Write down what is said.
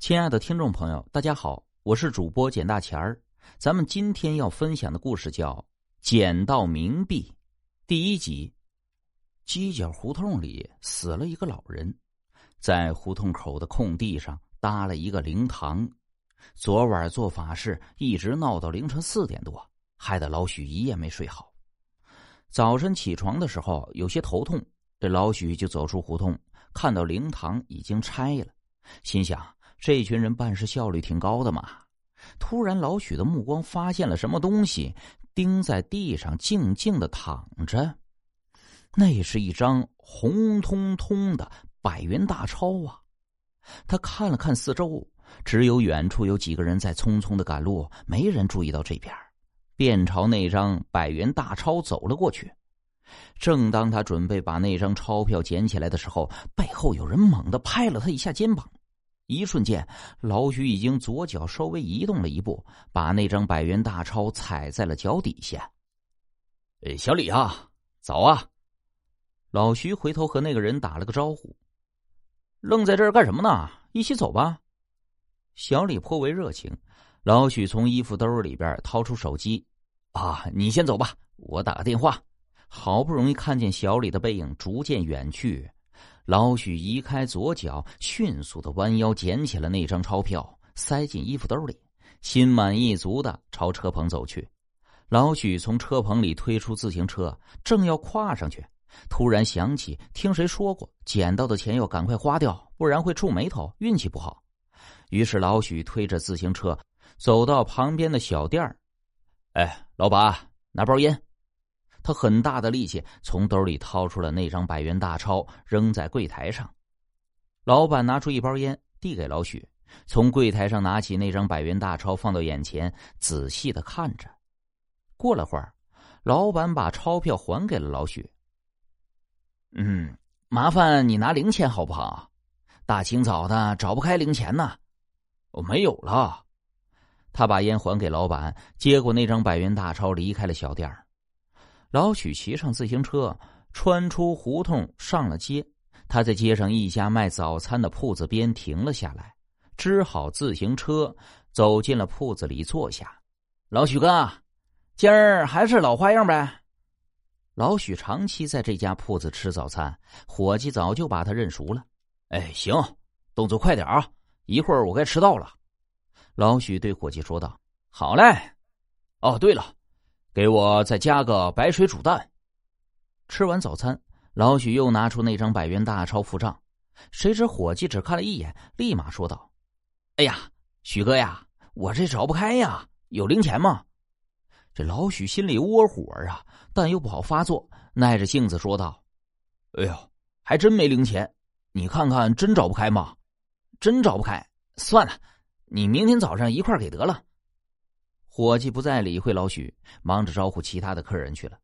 亲爱的听众朋友，大家好，我是主播简大钱儿。咱们今天要分享的故事叫《捡到冥币》第一集。犄角胡同里死了一个老人，在胡同口的空地上搭了一个灵堂。昨晚做法事一直闹到凌晨四点多，害得老许一夜没睡好。早晨起床的时候有些头痛，这老许就走出胡同，看到灵堂已经拆了，心想。这群人办事效率挺高的嘛！突然，老许的目光发现了什么东西，钉在地上，静静的躺着。那是一张红彤彤的百元大钞啊！他看了看四周，只有远处有几个人在匆匆的赶路，没人注意到这边，便朝那张百元大钞走了过去。正当他准备把那张钞票捡起来的时候，背后有人猛地拍了他一下肩膀。一瞬间，老许已经左脚稍微移动了一步，把那张百元大钞踩在了脚底下。哎，小李啊，早啊！老徐回头和那个人打了个招呼。愣在这儿干什么呢？一起走吧。小李颇为热情。老许从衣服兜里边掏出手机，啊，你先走吧，我打个电话。好不容易看见小李的背影逐渐远去。老许移开左脚，迅速的弯腰捡起了那张钞票，塞进衣服兜里，心满意足的朝车棚走去。老许从车棚里推出自行车，正要跨上去，突然想起听谁说过，捡到的钱要赶快花掉，不然会触霉头，运气不好。于是老许推着自行车走到旁边的小店儿，哎，老板，拿包烟。他很大的力气从兜里掏出了那张百元大钞，扔在柜台上。老板拿出一包烟，递给老许，从柜台上拿起那张百元大钞，放到眼前，仔细的看着。过了会儿，老板把钞票还给了老许。嗯，麻烦你拿零钱好不好？大清早的找不开零钱呢。我没有了。他把烟还给老板，接过那张百元大钞，离开了小店儿。老许骑上自行车，穿出胡同，上了街。他在街上一家卖早餐的铺子边停了下来，支好自行车，走进了铺子里坐下。老许哥，今儿还是老花样呗。老许长期在这家铺子吃早餐，伙计早就把他认熟了。哎，行，动作快点啊！一会儿我该迟到了。老许对伙计说道：“好嘞。哦，对了。”给我再加个白水煮蛋。吃完早餐，老许又拿出那张百元大钞付账。谁知伙计只看了一眼，立马说道：“哎呀，许哥呀，我这找不开呀，有零钱吗？”这老许心里窝火啊，但又不好发作，耐着性子说道：“哎呦，还真没零钱，你看看，真找不开吗？真找不开，算了，你明天早上一块给得了。”伙计不再理会老许，忙着招呼其他的客人去了。